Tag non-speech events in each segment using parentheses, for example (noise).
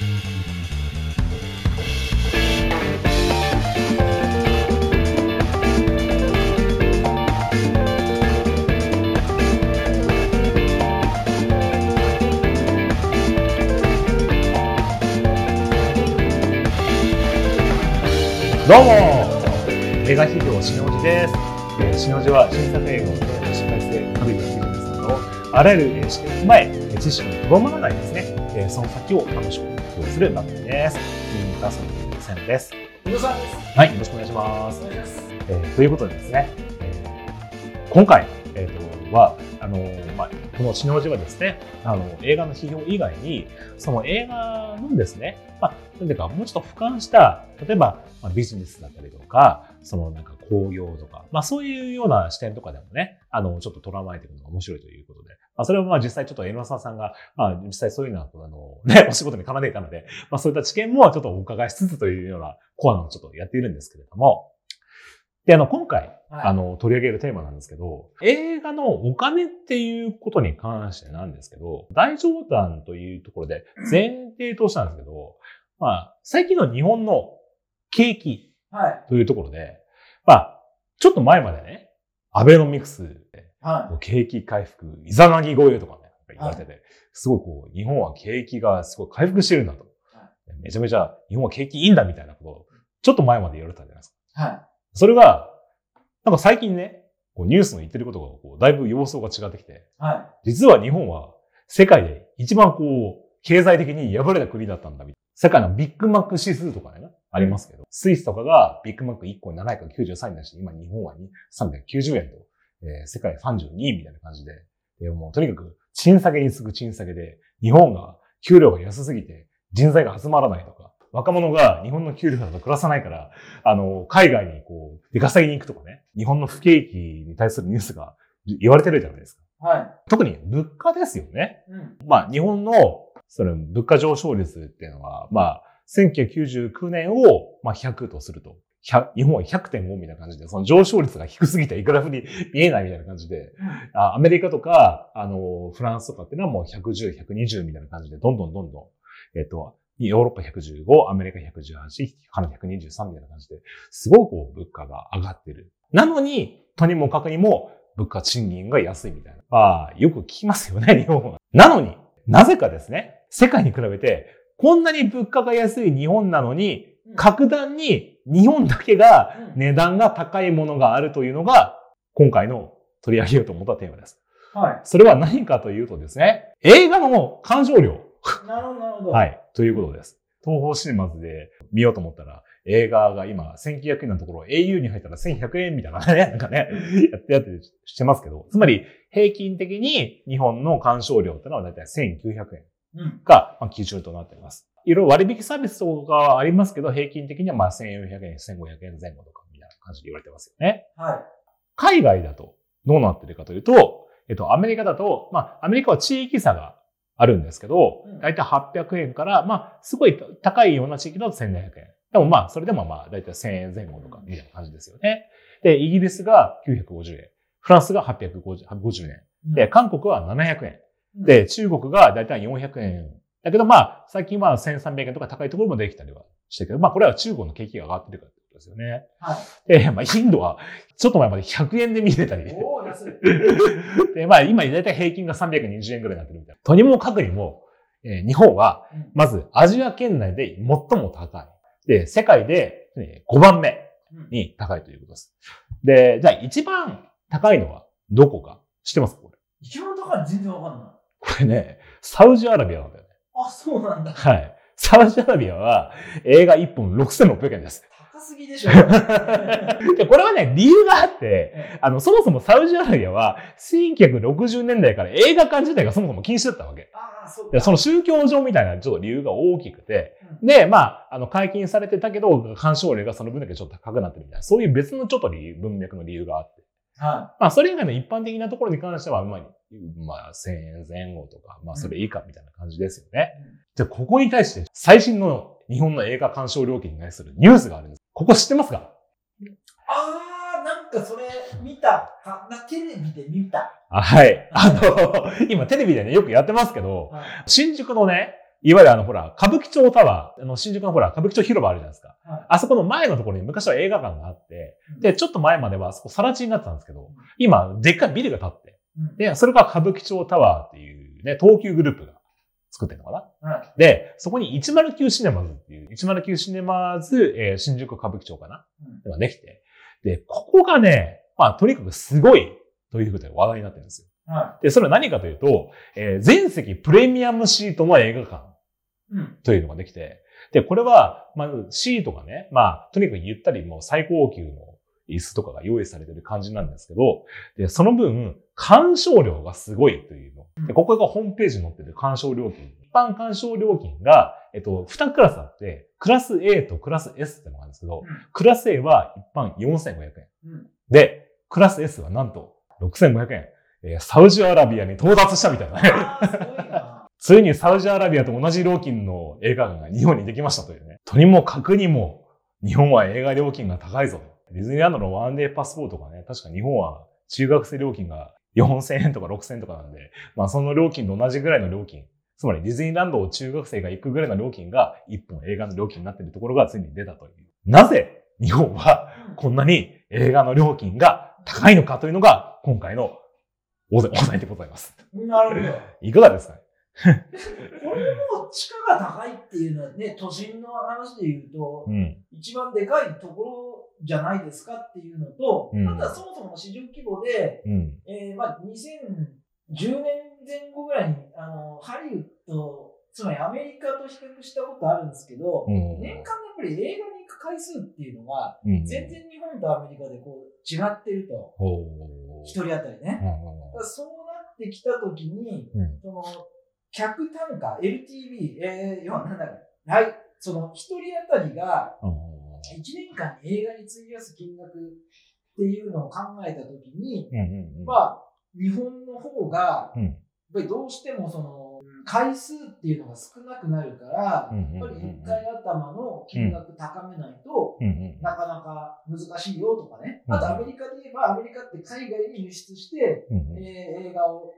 どうも映画企業しのじです。えー、しのじは新作映画をテーマし改正旅のビジネスなどあらゆるえー視点を踏まえ知識にとどまらないですね、えーその先を楽しく共有する番組です。インターソンのセンです。野田さんです。はい、よろしくお願いします。えーということでですね、えー今回、えーとはあのーまあ、この「シノジ」はですねあの映画の批評以外にその映画のですね、まあ、なんていうかもうちょっと俯瞰した例えば、まあ、ビジネスだったりとかそのなんか工業とか、まあ、そういうような視点とかでもねあのちょっと捉まえていくのが面白いということで、まあ、それはまあ実際ちょっとエロサさんが、まあ、実際そういうのはあの、ね、お仕事に絡んでいたので、まあ、そういった知見もちょっとお伺いしつつというようなコアなのをちょっとやっているんですけれども、で、あの、今回、はいあの、取り上げるテーマなんですけど、映画のお金っていうことに関してなんですけど、大冗談というところで前提としてなんですけど、まあ、最近の日本の景気はい。というところで、まあ、ちょっと前までね、アベノミクスで、はこう景気回復、イザナギ超えとかね、言われてて、すごいこう、日本は景気がすごい回復してるんだと。めちゃめちゃ日本は景気いいんだみたいなことを、ちょっと前まで言われてたじゃないですか。い。はそれが、なんか最近ね、こうニュースの言ってることがこうだいぶ様相が違ってきて、い。は実は日本は世界で一番こう、経済的に敗れた国だったんだみたいな。世界のビッグマック指数とかね、ありますけど、スイスとかがビッグマック1個793になして、今日本は390円と、えー世界32位みたいな感じで、でもうとにかく、賃下げに次ぐ賃下げで、日本が給料が安すぎて人材が集まらないとか、若者が日本の給料だと暮らさないから、あの、海外にこう、出稼ぎに行くとかね、日本の不景気に対するニュースが言われてるじゃないですか。い。は特に物価ですよね。い。うん。まあ、日本の、その物価上昇率っていうのは、まあ、1999年を、まあ、100とすると。100日本は100.5みたいな感じで、その上昇率が低すぎてグラフに見えないみたいな感じで、あアメリカとか、あの、フランスとかっていうのはもう110、120みたいな感じで、どんどんどんどん、えっと、ヨーロッパ115、アメリカ118、カナダ123みたいな感じで、すごくこう物価が上がってる。なのに、とにもかくにも物価賃金が安いみたいな。まあ、よく聞きますよね、日本は。なのに、なぜかですね、世界に比べて、こんなに物価が安い日本なのに、格段に日本だけが値段が高いものがあるというのが、今回の取り上げようと思ったテーマです。はそれは何かというとですね、映画の鑑賞料。い。なるほど、なるほど。。はいい。ということです。東方シネマズで見ようと思ったら、映画が今1900円のところ au に入ったら1100円みたいなね、(laughs) なんかね、やってやってしてますけど、つまり平均的に日本の鑑賞料ってのはだいたい1900円うん。がまあ基準となっています。いろいろ割引サービスとかはありますけど、平均的にはまあ1400円、1500円前後とかみたいな感じで言われてますよね。は海外だとどうなってるかというと、えっと、アメリカだと、まあ、アメリカは地域差があるんですけどうん、だいたい800円から、まあ、すごい高いような地域だと1700円。でもまあ、それでもまあ、だいたい1000円前後とかみたいな感じですよね。で、イギリスが950円。フランスが850 850円。い。で、韓国は700円。うん、で、中国がだいたい400円。だけどまあ、最近は1300円とか高いところもできたりはしてるけど、まあ、これは中国の景気が上がってるからってことですよね。はい。で、まあ、インドは、ちょっと前まで100円で見れたり。おー、安い。(laughs) で、まあ、今、だいたい平均が320円ぐらいになってるみたいな。とにもかくにも、えー日本は、うんまず、アジア圏内で最も高い。で、世界で、えー5番目うんに高いということです。で、じゃあ、一番高いのはどこか知ってます？かこれ。一番高いの全然わかんない。これね、サウジアラビアなんだよね。あ、そうなんだ。はい。サウジアラビアは映画1本6600円です。高すぎでしょ。(laughs) でこれはね、理由があって、えあの、そもそもサウジアラビアは、1960年代から映画館自体がそもそも禁止だったわけ。ああ、そ。でその宗教上みたいなちょっと理由が大きくて、うんで、まあ、あの、解禁されてたけど、鑑賞例がその分だけちょっと高くなってるみたいな、そういう別のちょっと理由文脈の理由があって。はまあ、それ以外の一般的なところに関しては、まあ、まあ、1000円前後とか、まあ、それ以下みたいな感じですよね。い。じゃあ、ここに対して、最新の日本の映画鑑賞料金に対するニュースがあるんです。ここ知ってますか？ああ、なんかそれ見た。かなテレビで見た。あはい。あの、今テレビでね、よくやってますけど、はい。新宿のね、いわゆるあの、ほら、歌舞伎町タワー、あの、新宿のほら、歌舞伎町広場あるじゃないですか。はいあそこの前のところに昔は映画館があって、うんで、ちょっと前まではあそこ更地になってたんですけど、今、でっかいビルが建って、うんで、それが歌舞伎町タワーっていうね、東急グループが作ってるのかなはい。で、そこに109シネマズっていう、109シネマズ、えー新宿歌舞伎町かなうんができて、で、ここがね、まあ、とにかくすごいということで話題になってるんですよ。はで、それは何かというと、えー全席プレミアムシートの映画館。というのができて、で、これは、まあ、シートがね、まあ、とにかくゆったりもう最高級の椅子とかが用意されてる感じなんですけど、で、その分、鑑賞料がすごいというの。で、ここがホームページに載ってる鑑賞料金。一般鑑賞料金が、えっと、2クラスあって、クラス A とクラス S ってのがあるんですけど、うんクラス A は一般4500円。うん。で、クラス S はなんと6500円。えーサウジアラビアに到達したみたいなね。ついにサウジアラビアと同じ料金の映画館が日本にできましたというね。とにもかくにも、日本は映画料金が高いぞ。ディズニーランドのワンデーパスポートがね、確か日本は中学生料金が4000円とか6000円とかなんで、(laughs) まあその料金と同じぐらいの料金。つまりディズニーランドを中学生が行くぐらいの料金が一本映画の料金になっているところがついに出たという。なぜ日本はこんなに映画の料金が高いのかというのが今回の (laughs) お題でございます。なるほど。いかがですかね？これも地価が高いっていうのはね、都心の話で言うと、うん。一番でかいところじゃないですかっていうのと、うん。あとはそもそもの市場規模で、うん。えーまあ、2010年前後ぐらいにあのハリウッド、つまりアメリカと比較したことあるんですけど、うん。年間のやっぱり映画に行く回数っていうのが、うん。全然日本とアメリカでこう違ってると、ほう。一人当たりね。そうなってきたときに、うん。その客単価、LTV、えー、要はなんだろう、はい、その一人当たりがうん。1年間に映画に費やす金額っていうのを考えたときに、まあ、日本の方が、うん。やっぱりどうしてもその、回数っていうのが少なくなるから、うんやっぱり1回頭の金額高めないと、なかなか難しいよとかね。うんあとアメリカで言えば、アメリカって海外に輸出して、えー映画を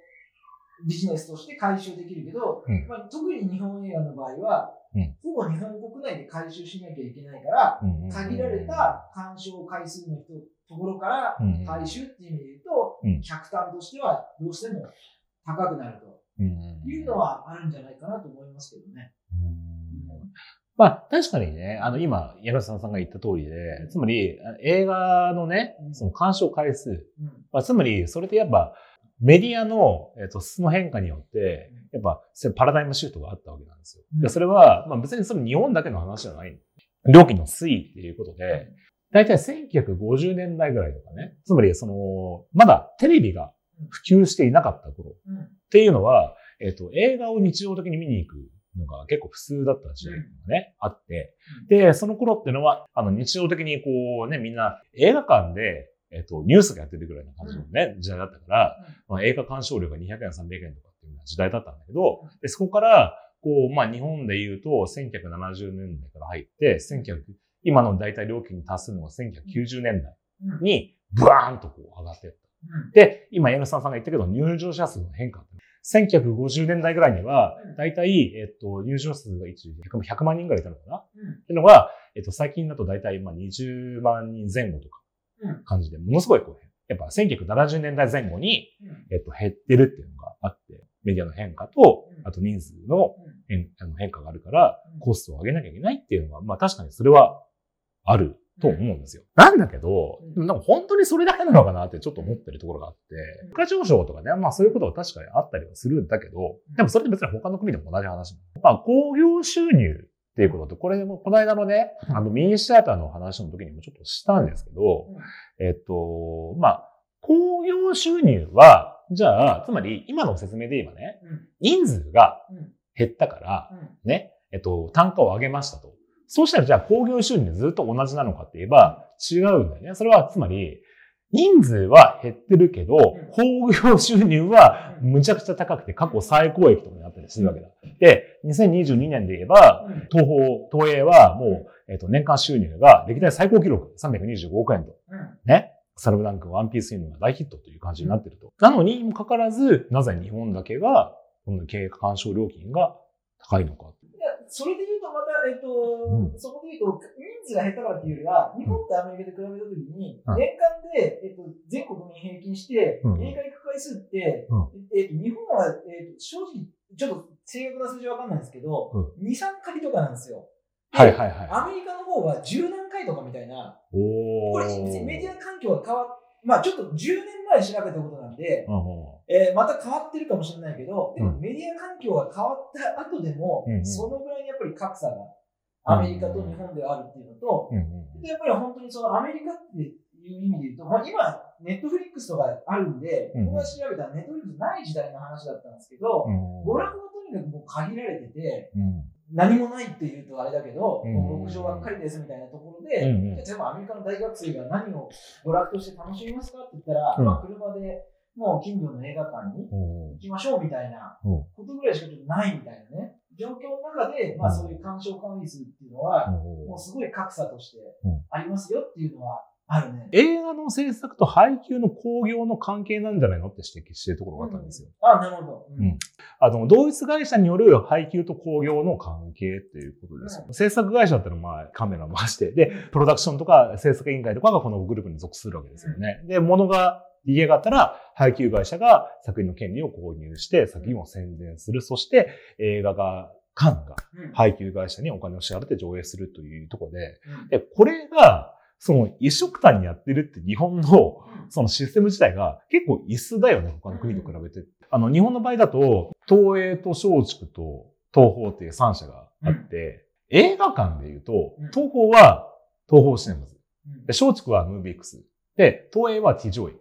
ビジネスとして回収できるけど、うん。まあ、特に日本映画の場合は、うん。ほぼ日本国内で回収しなきゃいけないから、限られた鑑賞回数の人ところから回収っていう意味で言うと、うん。客単としてはどうしても高くなると。うんいうのはあるんじゃないかなと思いますけどね。うん。まあ、確かにね、あの、今、矢野さんさんが言った通りで、つまり、映画のね、その鑑賞回数、うん。まあ、つまり、それってやっぱ、メディアの、えっと、質の変化によって、やっぱ、パラダイムシフトがあったわけなんですよ。で、それは、まあ別にその日本だけの話じゃない。料金の推移っていうことで、だいたい1950年代ぐらいとかね、つまりその、まだテレビが普及していなかった頃。っうん。ていうのは、えっと、映画を日常的に見に行くのが結構普通だった時代がね、あって、で、その頃っていうのは、あの、日常的にこうね、みんな映画館で、えっと、ニュースがやってるぐらいな感じのね、時代だったから、まあ、映画鑑賞料が200円、300円とかっていう時代だったんだけど、でそこから、こう、まあ、日本で言うと、1970年代から入って、1900、今の大体料金に達するのが1990年代に、ブワーンとこう上がっていった。うん。で、今、矢野さんさんが言ったけど、入場者数の変化って。1950年代ぐらいにはうん、大体、えっと、入場者数が一時100万人ぐらいいたのかな？っうん。ていうのが、えっと、最近だと大体、まあ、20万人前後とかうん、感じで、ものすごいこう、やっぱ1970年代前後に、うん。えっと、減ってるっていうのがあって、メディアの変化とう、ん。あと人数のうん。変あの変化があるからうん、コストを上げなきゃいけないっていうのは、まあ確かにそれはあると思うんですよ。なんだけど、うん。なんか本当にそれだけなのかなってちょっと思ってるところがあってうん、物価上昇とかね、まあそういうことは確かにあったりはするんだけど、でもそれって別に他の国でも同じ話。まあ工業収入っていうことと、これもこの間のね、あのミニシアターの話の時にもちょっとしたんですけど、えっと、まあ、工業収入は、じゃあ、つまり今の説明で言えばね、うん。人数がうん。減ったから、うん。ね、えっと、単価を上げましたと。そうしたらじゃあ工業収入ずっと同じなのかって言えば違うんだよね。それはつまり、人数は減ってるけど、工業収入はむちゃくちゃ高くて過去最高益とかになったりするわけだ。で、2022年で言えば、うん東方、東映はもう、えっと、年間収入が歴代最高記録325億円と。うんね。サルブダンク、ワンピースユニが大ヒットという感じになってると。なのにもかかわらず、なぜ日本だけが、この経営干渉料金が高いのか。それで言うとまた、えっ、と、うん。そこで言うと、人数が減ったからっていうよりは、日本とアメリカで比べたときに、うん。年間で、えっ、と、全国民平均して、うん。映画行く回数って、うえっ、と、日本は、えっ、と、正直、ちょっと正確な数字はわかんないんですけど、2、3回とかなんですよ。ではいはいはい。アメリカの方は10何回とかみたいな、おこれ別にメディア環境が変わっまあちょっと10年前調べたことなんで、えーまた変わってるかもしれないけど、でうん。もメディア環境が変わった後でも、うんうん。そのぐらいにやっぱり格差がアメリカと日本ではあるっていうのと、うんうんでやっぱり本当にそのアメリカっていう意味で言うと、まあ、今、ネットフリックスとかあるんで、うん僕が調べたらネットフリックスない時代の話だったんですけど、うん。娯楽がとにかくもう限られてて、うん何もないって言うとあれだけど、牧場ばっかりですみたいなところで、うんうアメリカの大学生が何を娯楽として楽しみますかって言ったら、うん。まあ車でもう近所の映画館にうん。行きましょうみたいなうん。ことぐらいしかちょっとないみたいなね、状況の中で、まあそういう干渉管理数っていうのは、もうすごい格差としてありますよっていうのはあるね。映画の制作と配給の興行の関係なんじゃないのって指摘してるところがあったんですよ。あ、なるほど。うんあの、同一会社による配給と興行の関係っていうことですよ。う制作会社だったらまあカメラ回して、で、プロダクションとか制作委員会とかがこのグループに属するわけですよね。で、物が家があったら配給会社が作品の権利を購入して作品を宣伝する。そして映画が、館がうん配給会社にお金を支払って上映するというところで、うんで、これが、その一色単にやってるって日本のそのシステム自体が結構椅子だよね、他の国と比べて。あの、日本の場合だと、東映と松竹と東宝っていう3社があって、映画館で言うとうん、東宝は東宝シネマズ。松竹はムービックス。で、東映はティジョイ。うん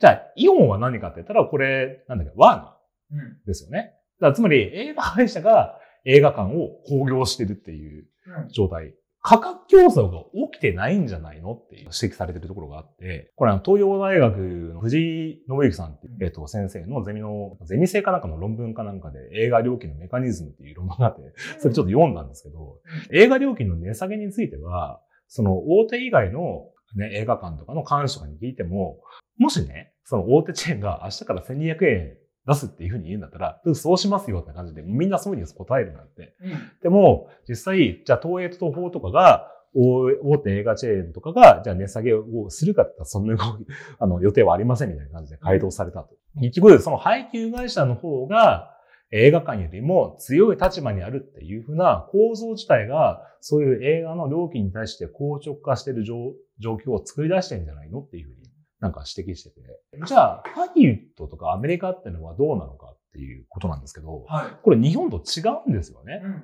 じゃあ、イオンは何かって言ったら、これ、なんだっけ、ワーナうんーですよね。だつまり、映画会社が映画館を興行してるっていううん状態。価格競争が起きてないんじゃないのっていう指摘されてるところがあって、これは東洋大学の藤井信之さんっていう、えっと、先生のゼミの、ゼミ生かなんかの論文かなんかで映画料金のメカニズムっていう論文があって、それちょっと読んだんですけど、映画料金の値下げについては、その大手以外の、ね、映画館とかの監視とかに聞いても、もしね、その大手チェーンが明日から1200円出すっていうふうに言うんだったら、うんそうしますよって感じで、みんなそういうふうに答えるなんて。うんでも、実際、じゃあ東映と東宝とかが、大大手映画チェーンとかが、じゃあ値下げをするかって言ったら、そんな (laughs) あの、予定はありませんみたいな感じで回答されたと。結局、その配給会社の方が、映画館よりも強い立場にあるっていうふうな構造自体が、そういう映画の料金に対して硬直化している状状況を作り出してるんじゃないのっていうふうになんか指摘してて。じゃあ、ハリウッドとかアメリカっていうのはどうなのかっていうことなんですけど、はい。これ日本と違うんですよね。うんうん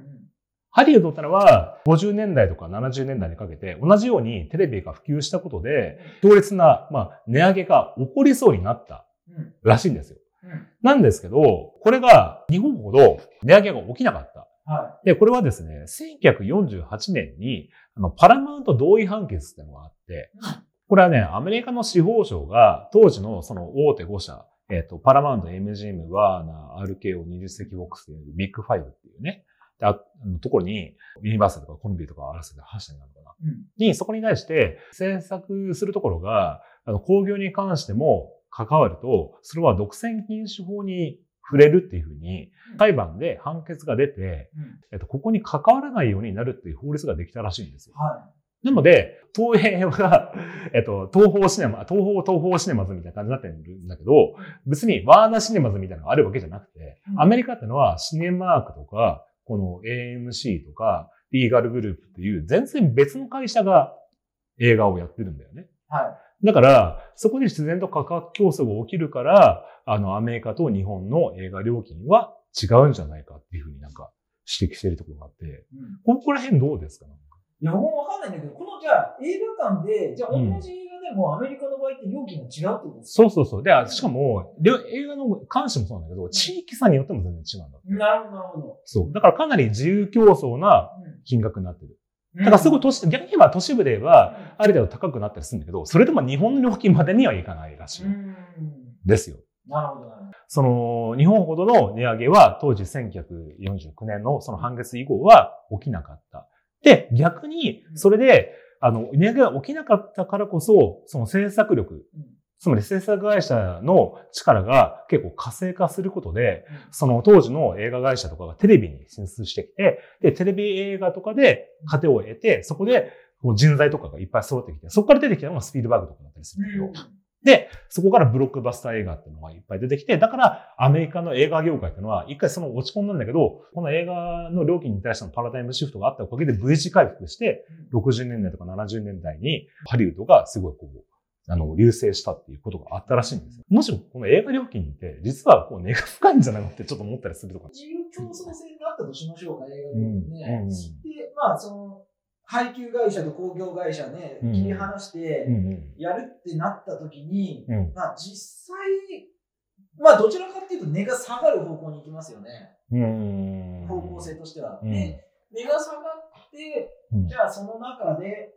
ハリウッドってのは50年代とか70年代にかけて同じようにテレビが普及したことで強烈な、まあ、値上げが起こりそうになったうんらしいんですよ。うんなんですけど、これが日本ほど値上げが起きなかった。はで、これはですね、1948年にあのパラマウント同意判決ってのがあって、これはね、アメリカの司法省が当時のその大手5社、えっ、と、パラマウント、MGM、ワーナー、RKO、20世紀ボックスというビッグファイブっていうね、でああのところに、ユニバーサルとかコンビとか合わせて8社になるのかな。い。うんに、そこに対して制作するところが、あの、工業に関しても関わると、それは独占禁止法に触れるっていうふうに、裁判で判決が出て、うんえっと、ここに関わらないようになるっていう法律ができたらしいんですよ。はなので、東映は、(laughs) えっと、東方シネマ、東方、東方シネマズみたいな感じになってるんだけど、別にワーナーシネマズみたいなのがあるわけじゃなくて、うんアメリカってのはシネマークとか、この AMC とか、リーガルグループっていう全然別の会社が映画をやってるんだよね。い。はだから、そこで自然と価格競争が起きるから、あの、アメリカと日本の映画料金は違うんじゃないかっていうふうになんか指摘しているところがあって、い。うんここら辺どうですか？いや、もうわかんないんだけど、このじゃあ映画館で、じゃあ同じ映画でもアメリカの場合って料金が違うってことですか？そうそうそう。で、あしかも、映画の監視もそうなんだけど、地域差によっても全然違うんだって。なるほど、なるほど。そう。だからかなり自由競争な金額になってる。うんだからすごい都市、逆に言えば都市部では、ある程度高くなったりするんだけど、それでも日本の料金までにはいかないらしい。うん。ですよ。なるほど、なるほど。その、日本ほどの値上げは当時1949年のその判決以降は起きなかった。で、逆に、それで、あの、値上げが起きなかったからこそ、その制作力、うん。つまり制作会社の力が結構活性化することで、その当時の映画会社とかがテレビに進出してきて、で、テレビ映画とかで糧を得て、そこで人材とかがいっぱい揃ってきて、そこから出てきたのがスピードバーグとかだったりするんだけど、で、そこからブロックバスター映画っていうのがいっぱい出てきて、だからアメリカの映画業界っていうのは一回その落ち込んだんだけど、この映画の料金に対してのパラダイムシフトがあったおかげで V 字回復して、60年代とか70年代にハリウッドがすごいこう、あの、流星したっていうことがあったらしいんですよ。むしろこの映画料金って、実はこう根が深いんじゃないのってちょっと思ったりするとか。自由競争性があったとしましょうか、映画料金ね。うんうん、で、まあ、その、配給会社と工業会社ね、切り離して、やるってなった時に、うん、まあ実際、まあどちらかっていうと値が下がる方向に行きますよね。方向性としては。で、値が下がって、じゃあその中で、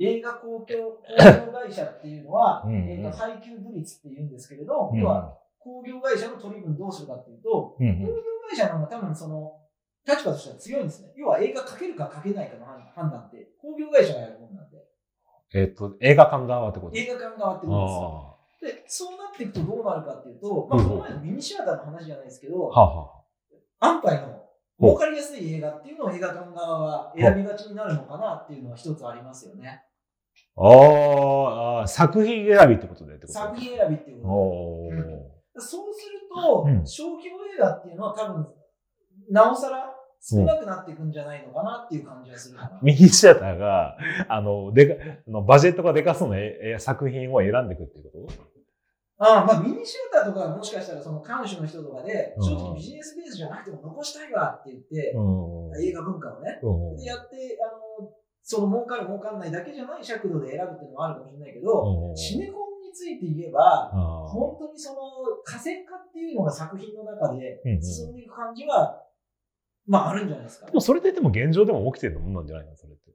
映画公共工業会社っていうのは、えー、と配給部率っていうんですけれど、要は工業会社の取り分どうするかっていうと、工業会社の方が多分その立場としては強いんですね。要は映画かけるかかけないかの判断って工業会社がやるもんなんで。えっ、と、映画館側ってこと？映画館側ってことです。で、そうなっていくとどうなるかっていうと、まあ、この前のミニシアターの話じゃないですけど、安牌の儲かりやすい映画っていうのを映画館側は選びがちになるのかなっていうのは一つありますよね。ああ、作品選びってことでってこと？作品選びっていうことで。うん、そうすると、うん、小規模映画っていうのは多分、なおさら少なくなっていくんじゃないのかなっていう感じがするかな。ミニシアターが、あの、でか、のバジェットがでかそうな作品を選んでいくっていうこと？ああ、まあミニシアターとかはもしかしたらその監守の人とかで、正直ビジネスベースじゃなくても残したいわって言って、映画文化をね、でやって、あの、その儲かる儲かんないだけじゃない尺度で選ぶっていうのもあるかもしれないけど、シネコンについて言えば、本当にその、河川化っていうのが作品の中で進んでいく感じは、まああるんじゃないですか。でもそれででも現状でも起きてるもんなんじゃないの？それって。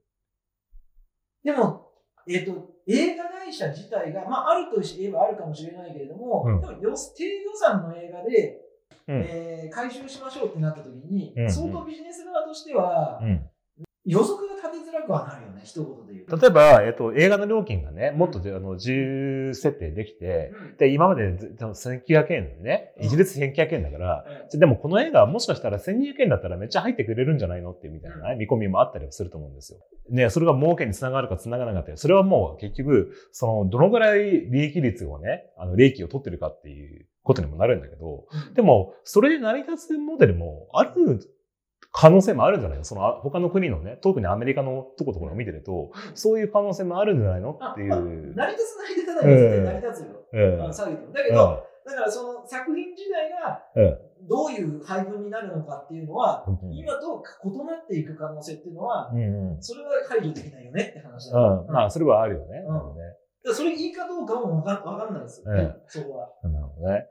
でも、えっ、ー、と、映画会社自体が、まああると言えばあるかもしれないけれども、うん、でも低予算の映画で、うん、えー、回収しましょうってなった時に、うんうん、相当ビジネス側としては、うん。予測が立てづらくはなる一言で言う例えば、えっと、映画の料金がね、もっとあの自由設定できて、うん、で、今まで1900円でね、一律1900円だから、うん、でもこの映画はもしかしたら1200円だったらめっちゃ入ってくれるんじゃないのってみたいな、ね、見込みもあったりはすると思うんですよ。ね、それが儲けにつながるかつながらなかったり、それはもう結局、その、どのぐらい利益率をね、あの、利益を取ってるかっていうことにもなるんだけど、でも、それで成り立つモデルもある可能性もあるんじゃないの？その他の国のね、特にアメリカのとこところを見てると、そういう可能性もあるんじゃないの？っていう。まあ、成り立つ成り立たないは絶対成り立つよ。えー。だけど、だからその作品自体が、どういう配分になるのかっていうのは、今と異なっていく可能性っていうのは、それは排除できないよねって話だ、うん。まあ、それはあるよね。うん、それいいかどうかもわかわかんないですよね、そこは。なるほどね。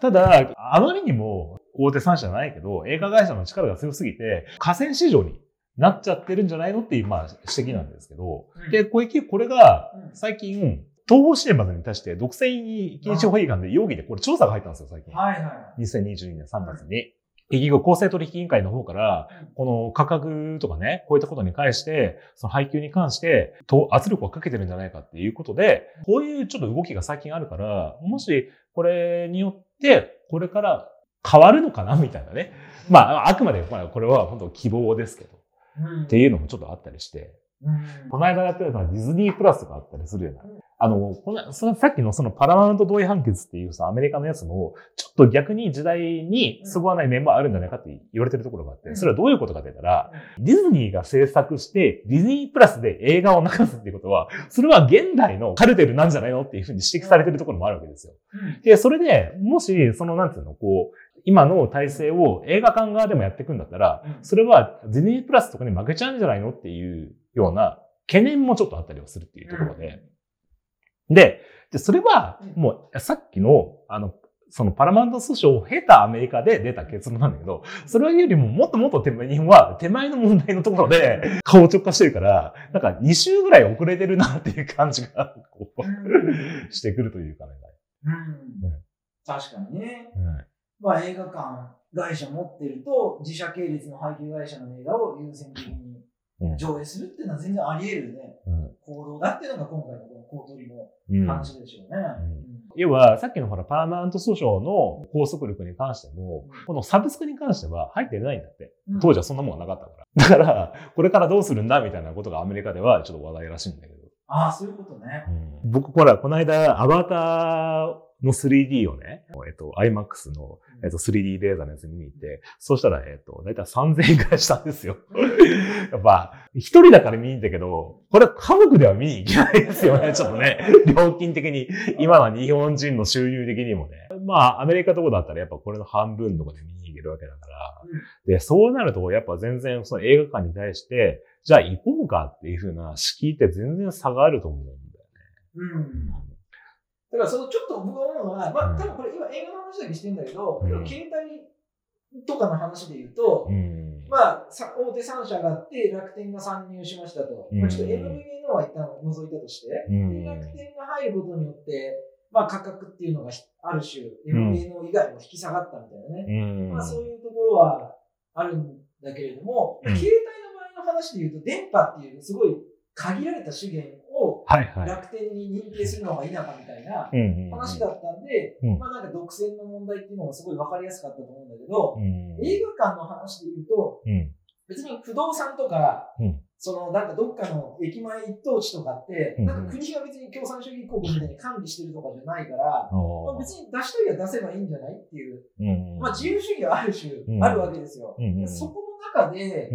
ただ、あまりにも大手3社じゃないけど、映画会社の力が強すぎて、河川市場になっちゃってるんじゃないのっていう、まあ、指摘なんですけど、うん、で、これ、これが、最近、東方シネマズに対して独占禁止法違反で容疑でこれ調査が入ったんですよ、最近。はいはい。2022年3月に。結局、公正取引委員会の方から、この価格とかね、こういったことに関して、その配給に関して、圧力をかけてるんじゃないかっていうことで、こういうちょっと動きが最近あるから、もしこれによって、これから変わるのかな？みたいなね。まあ、あくまで、まあ、これは本当希望ですけど、うん、っていうのもちょっとあったりして、うん、この間やってるのはディズニープラスとかあったりするような。あの、この、そのさっきのそのパラマウント同意判決っていうさ、アメリカのやつも、ちょっと逆に時代にそぐわない面もあるんじゃないかって言われてるところがあって、それはどういうことかって言ったら、ディズニーが制作して、ディズニープラスで映画を流すっていうことは、それは現代のカルテルなんじゃないのっていうふうに指摘されてるところもあるわけですよ。で、それで、もし、その、なんていうの、こう、今の体制を映画館側でもやっていくんだったら、それはディズニープラスとかに負けちゃうんじゃないのっていうような懸念もちょっとあったりはするっていうところで。で、でそれはもうさっきの、あの、そのパラマウント訴訟を経たアメリカで出た結論なんだけど、それよりももっともっと手前、日本は手前の問題のところで顔直化してるから、なんか2週ぐらい遅れてるなっていう感じが、こう、してくるというかね。うん。確かにね。うんまあ、映画館会社持ってると、自社系列の配給会社の映画を優先的に上映するっていうのは全然あり得るね、うん、行動だっていうのが今回のこの公取の話でしょうね。うん要は、さっきのほら、パーマナント訴訟の拘束力に関しても、このサブスクに関しては入ってないんだって。当時はそんなもんはなかったから。(laughs) だから、これからどうするんだみたいなことがアメリカではちょっと話題らしいんだけど。ああ、そういうことね。うん、僕、ほら、この間、アバターの 3D をね、えっと、IMAX の、えっと、3D レーザーのやつ見に行って、そうしたら、えっと、だいたい3000円くらいしたんですよ。(laughs) やっぱ、一人だから見に行ったけど、これ家族では見に行けないですよね、(laughs) ちょっとね。料金的に、今の日本人の収入的にもね。まあ、アメリカとこだったらやっぱこれの半分とかで見に行けるわけだから。で、そうなると、やっぱ全然その映画館に対して、じゃあ行こうかっていうふうな敷居って全然差があると思うんだよね。うんだからそのちょっと僕が思うのは、まあ多分これ今映画の話だけしてるんだけど、うん、携帯とかの話で言うと、うん、まあ大手3社があって楽天が参入しましたと。うん、まあ、ちょっと MVNO は一旦除いたとして、で楽天が入ることによって、まあ価格っていうのがある種、MVNO 以外も引き下がったみたいなね。まあそういうところはあるんだけれども、携帯の場合の話で言うと、電波っていうすごい限られた資源を楽天に認定するのが否かみたいな話だったんで、まあなんか独占の問題っていうのがすごい分かりやすかったと思うんだけど、映画館の話で言うと、別に不動産とか、そのなんかどっかの駅前一等地とかって、なんか国が別に共産主義国みたいに管理してるとかじゃないから、まあ、別に出したいは出せばいいんじゃないっていう、まあ自由主義はある種あるわけですよ。そこの中で、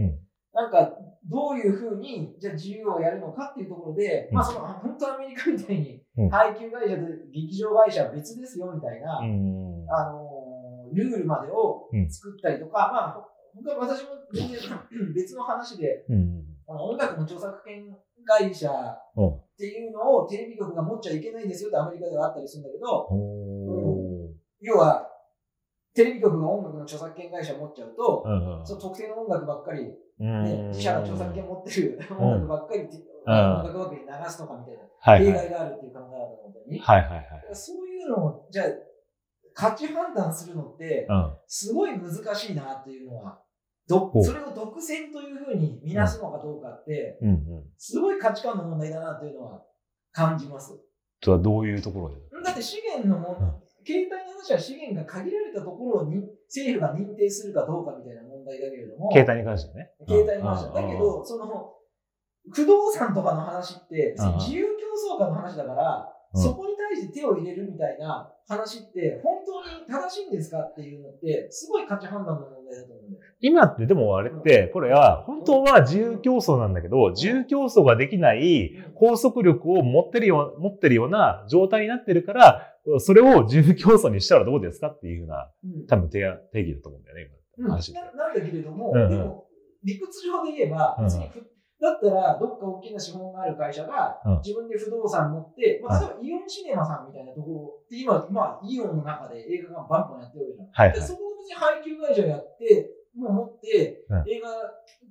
なんかどういうふうに、じゃあ自由をやるのかっていうところで、うん、まあその、本当アメリカみたいに、配給会社と劇場会社は別ですよみたいな、うん、あの、ルールまでを作ったりとか、まあ、僕は私も全然別の話で、あの音楽の著作権会社っていうのをテレビ局が持っちゃいけないんですよってアメリカではあったりするんだけど、要は、テレビ局が音楽の著作権会社を持っちゃうと、うんうん、その特定の音楽ばっかり、ね、自社が著作権持ってる音楽ばっかり、音楽ばっかり流すとかみたいな、例外があるっていう考え方のもとに、はいはいはい、そういうのを、じゃあ、価値判断するのって、すごい難しいなっていうのは、どそれを独占というふうに見なすのかどうかって、すごい価値観の問題だなというのは感じます。それはどういうところで？だって資源のも、携帯の話は資源が限られたところに政府が認定するかどうかみたいな問題だけれども。携帯に関してはね。携帯に関しては。だけど、その、不動産とかの話って、自由競争化の話だから、そこに対して手を入れるみたいな話って、本当に正しいんですかっていうのって、すごい価値判断の問題だと思うんだよ。今ってでもあれって、これは本当は自由競争なんだけど、自由競争ができない拘束力を持ってるよう、持ってるような状態になってるから、それを自由競争にしたらどうですかっていうふうな、多分定義だと思うんだよね、今。話ななんだけれども、うんうん、でも、理屈上で言えば、別にだったら、どっか大きな資本がある会社が、自分で不動産持って、まあ、例えばイオンシネマさんみたいなところって今、まあ、イオンの中で映画館バンバンやってるじゃん。はい、はい、でそこを別に配給会社やって、もう持って、映画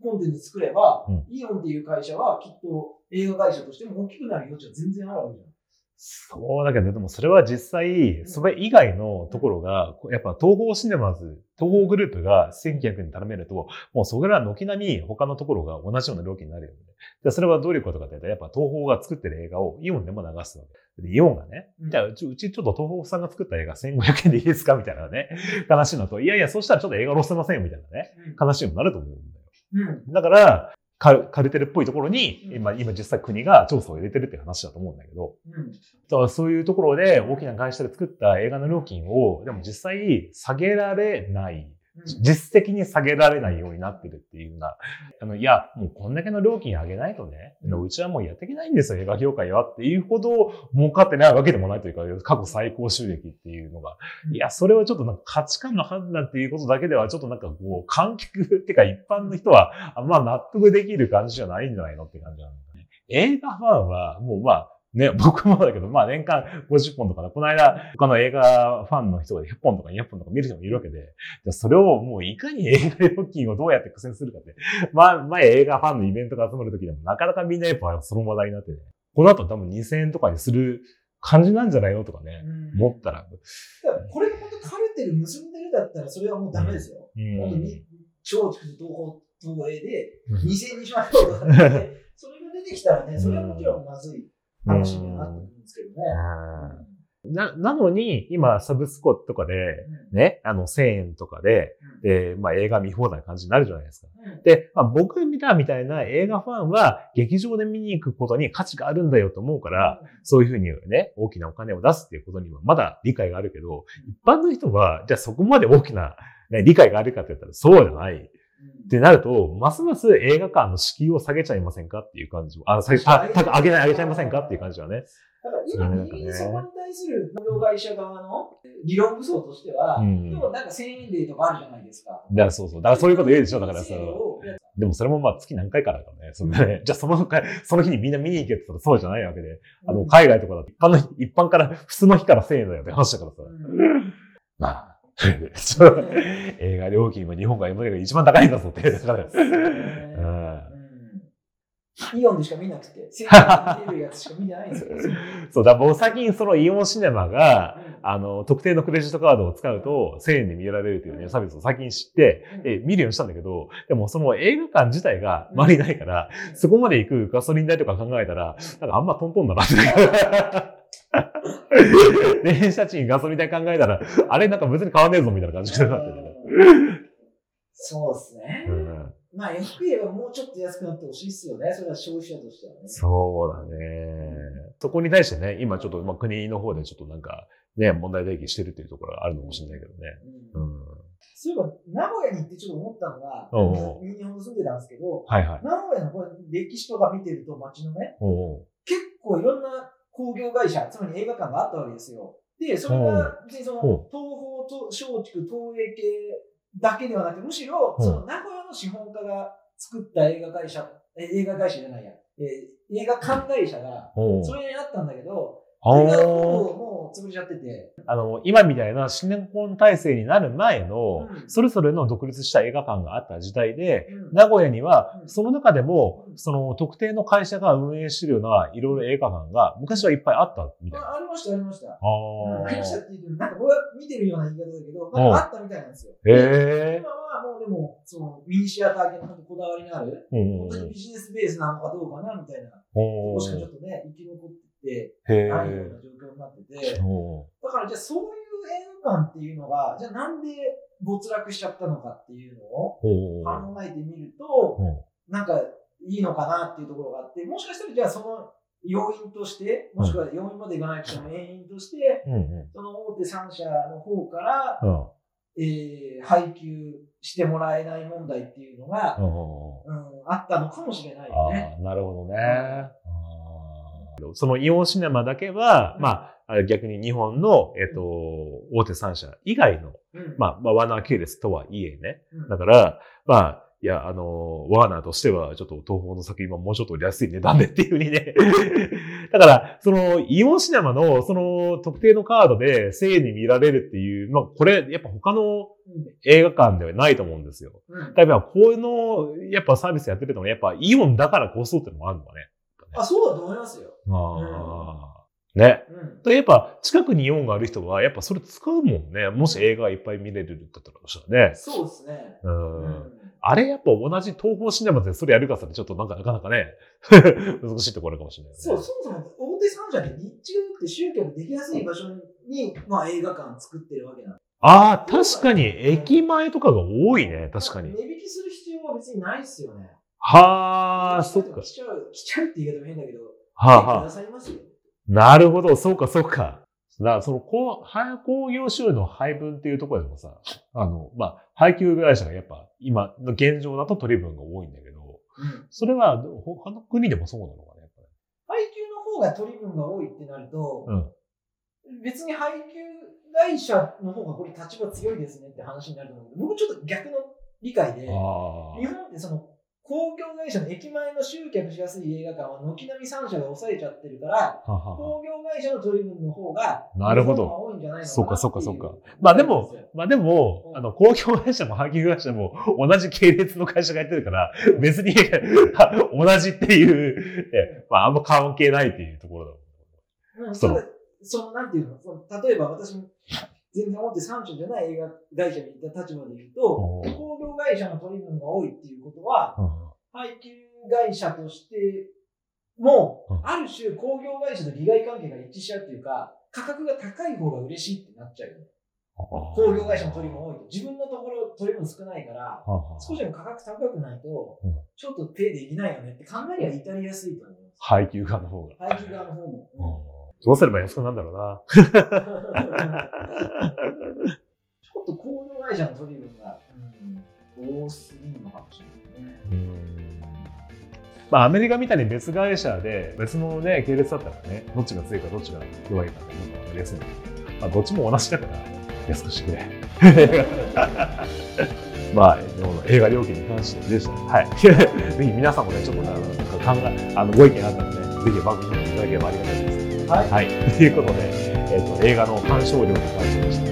コンテンツ作れば、うん、イオンっていう会社はきっと映画会社としても大きくなる余地は全然あるわけじゃん。そうだけど、でもそれは実際、それ以外のところが、やっぱ東方シネマズ、東方グループが1900円に頼めると、もうそれら軒並み他のところが同じような料金になるよね。でそれはどういうことかというと、やっぱ東方が作ってる映画をイオンでも流すわけ。で、イオンがね、じゃあうち、うちちょっと東方さんが作った映画1500円でいいですかみたいなね、話のと、いやいや、そしたらちょっと映画載せませんよみたいなね、話にもなると思うんだよ。うん、だから、カカルテルっぽいところに、今、今実際国が調査を入れてるって話だと思うんだけど、うん、だからそういうところで大きな会社で作った映画の料金を、でも実際下げられない実質的に下げられないようになってるっていうような、あの、いや、もうこんだけの料金上げないとね、うちはもうやっていけないんですよ、映画業界はっていうほど儲かってないわけでもないというか、過去最高収益っていうのが、いや、それはちょっとなんか価値観の判断っていうことだけでは、ちょっとなんかこう、観客っていうか一般の人は、あん。ま納得できる感じじゃないんじゃないのって感じなんだね。映画ファンは、もうまあ、ね、(laughs) 僕もだけど、まあ年間50本とかだ。この間、他の映画ファンの人が100本とか200本とか見る人もいるわけで、じゃそれをもういかに映画料金をどうやって苦戦するかって。(laughs) まあ、前映画ファンのイベントが集まるときでも、なかなかみんなやっぱその話題になってね、この後多分2000円とかにする感じなんじゃないのとかね、思ったら。これが本当カルテル結んでるだったら、それはもうダメですよ。うん、本当に、超東方東映で2000円にしましょうとか、ね、(laughs) それが出てきたらね、それはもちろんまずい。話にはなってくるんですけどね。な、なのに、今、サブスコとかで、ね、あの、1000円とかで、で、まあ、映画見放題な感じになるじゃないですか。で、まあ、僕見たみたいな映画ファンは、劇場で見に行くことに価値があるんだよと思うから、そういうふうにね、大きなお金を出すっていうことには、まだ理解があるけど、一般の人は、じゃあそこまで大きな、ね、理解があるかって言ったら、そうじゃない。ってなると、ますます映画館の敷居を下げちゃいませんかっていう感じも、あ、下げ、た、上げない、上げちゃいませんかっていう感じはね。だから今、ね、そこに対する業会社側の理論武装としては、うん、でもなんか1000円デーとかあるじゃないですか。いや、そうそう。だからそういうこと言うでしょ、だからさ。でもそれもまあ月何回かだからね。そのね (laughs) じゃあその (laughs) その日にみんな見に行けって言ったらそうじゃないわけで。あの、海外とかだと一般の、一般から、普通の日から1000円だよって話だからさ。うん、まあ、(laughs) 映画料金は日本が今までが一番高いんだぞって。イオンでしか見なくて、(laughs) セー見るやつしか見てないんですよ。そう、だ僕最近そのイオンシネマが、うん、あの、特定のクレジットカードを使うと1000円で見られるというね、サービスを先に知って、うん、え見るようにしたんだけど、でもその映画館自体が周りないから、うん、そこまで行くガソリン代とか考えたら、なんかあんまトントンだなって。(laughs) (laughs) 電車賃ガソリン代考えたら、あれなんか別に変わんねえぞみたいな感じになってる。そうですね。うんまあ、安く言えばもうちょっと安くなってほしいっすよね。それは消費者としてはね。そうだね。そこに対してね、今ちょっと、まあ、国の方でちょっとなんか、ね、問題提起してるっていうところがあるのかもしれないけどね。うん。うん、そういえば、名古屋に行ってちょっと思ったのが、日本住んでたんですけど、はいはい、名古屋のこれ歴史とか見てると街のね、結構いろんな工業会社、つまり映画館があったわけですよ。で、それが別にその東方と松竹、東映系だけではなくむしろ、その名古屋の資本家が作った映画会社、映画会社じゃないや、えー、映画館会社が、それにあったんだけど、それがもう潰れちゃってて。あの、今みたいな新年婚体制になる前の、それぞれの独立した映画館があった時代で、うん、名古屋には、その中でも、その特定の会社が運営してるような、いろいろ映画館が昔はいっぱいあったみたいな。ありました、ありました。ああ。ありましたって言ってなんか僕は見てるような言い方だけど、なんかあったみたいなんですよ。へえ。今はもうでも、そのミニシアター系のこだわりのある、本当にビジネスベースなのかどうかな、みたいな。とこしかちょっとね、生き残っててないような状況になってて、だからじゃあそういう映画館っていうのが、じゃあなんで没落しちゃったのかっていうのを考えてみると、なんかいいのかなっていうところがあって、もしかしたらじゃあその要因として、もしくは要因までいかないとしても原因として、その大手3社の方から、えー、配給してもらえない問題っていうのが、うん、あったのかもしれないよね。なるほどね。そのイオンシネマだけは、まあ、逆に日本の、えっと、大手3社以外の、まあ、まあ、ワーナー系列とはいえね。だから、まあ、いや、あの、ワーナーとしては、ちょっと東方の作品ももうちょっと安い値段でっていうふうにね。(laughs) だから、その、イオンシネマの、その、特定のカードで1000円に見られるっていう、まあ、これ、やっぱ他の映画館ではないと思うんですよ。うん、だから、こういうの、やっぱサービスやってるのは、やっぱイオンだからこそっていうのもあるのかね。あ、そうだと思いますよ。ああ。ね。うん、とやっぱ近くにイオンがある人はやっぱそれ使うもんね。もし映画いっぱい見れるんだったらしたらね。そうですね。うん。あれやっぱ同じ東方シネマでそれやるかさちょっとなんかなかなかね、(laughs) 難しいところかもしれない、ね、そう、そもそも大手三社で日中って集客できやすい場所に、まあ映画館作ってるわけなんああ、確かに駅前とかが多いね、確かに。値引きする必要は別にないっすよね。はあ、そっか。来ちゃう、来ちゃうって言い方も変だけど、はあ、はあ、なるほど、そうか、そうか。だから、その、こう、工業収入の配分っていうところでもさ、あの、まあ、配給会社がやっぱ、今の現状だと取り分が多いんだけど、うん、それは、他の国でもそうなのかね、やっぱり。配給の方が取り分が多いってなると、うん、別に配給会社の方がこれ立場強いですねって話になると思うけど、僕ちょっと逆の理解で、日本ってその、工業会社の駅前の集客しやすい映画館は軒並み3社が抑えちゃってるから、はは工業会社の取り分の方が、なるほど。多いんじゃないのかなそうか、そうか、そうか。まあでも、まあでも、うん、あの、工業会社も廃棄会社も同じ系列の会社がやってるから、別に同じっていう、まああんま関係ないっていうところだもん。うん、その、その、なんていうの、その例えば私も、全然大手3社じゃない映画会社に行った立場で言うと、工業会社の取り分が多いっていうことは、配給会社としても、ある種工業会社と利害関係が一致しちゃうっていうか、価格が高い方が嬉しいってなっちゃうよね。工業会社の取りも多いと、自分のところ取りも少ないから、少しでも価格高くないと、ちょっと手できないよねって考えりゃ至りやすいと思います。配給側の方が。配給側の方も。どうすれば安くなんだろうな。ちょっと工業会社の取り分が、うん、多すぎるのかもしれないね。まあ、アメリカみたいに別会社で別のね、系列だったらね、どっちが強いかどっちが弱いかっていうのが分かりやすいんだけど、まあ、どっちも同じだから、安くしてくれ。(laughs) まあ、映画料金に関してでしたね。はい。(laughs) ぜひ皆さんもね、ちょっとなんか考え、あの、ご意見あったらね、ぜひ番組にいただければありがたいです。はい。はい。(laughs) ということで、え、ー、と、映画の鑑賞料に関してでした。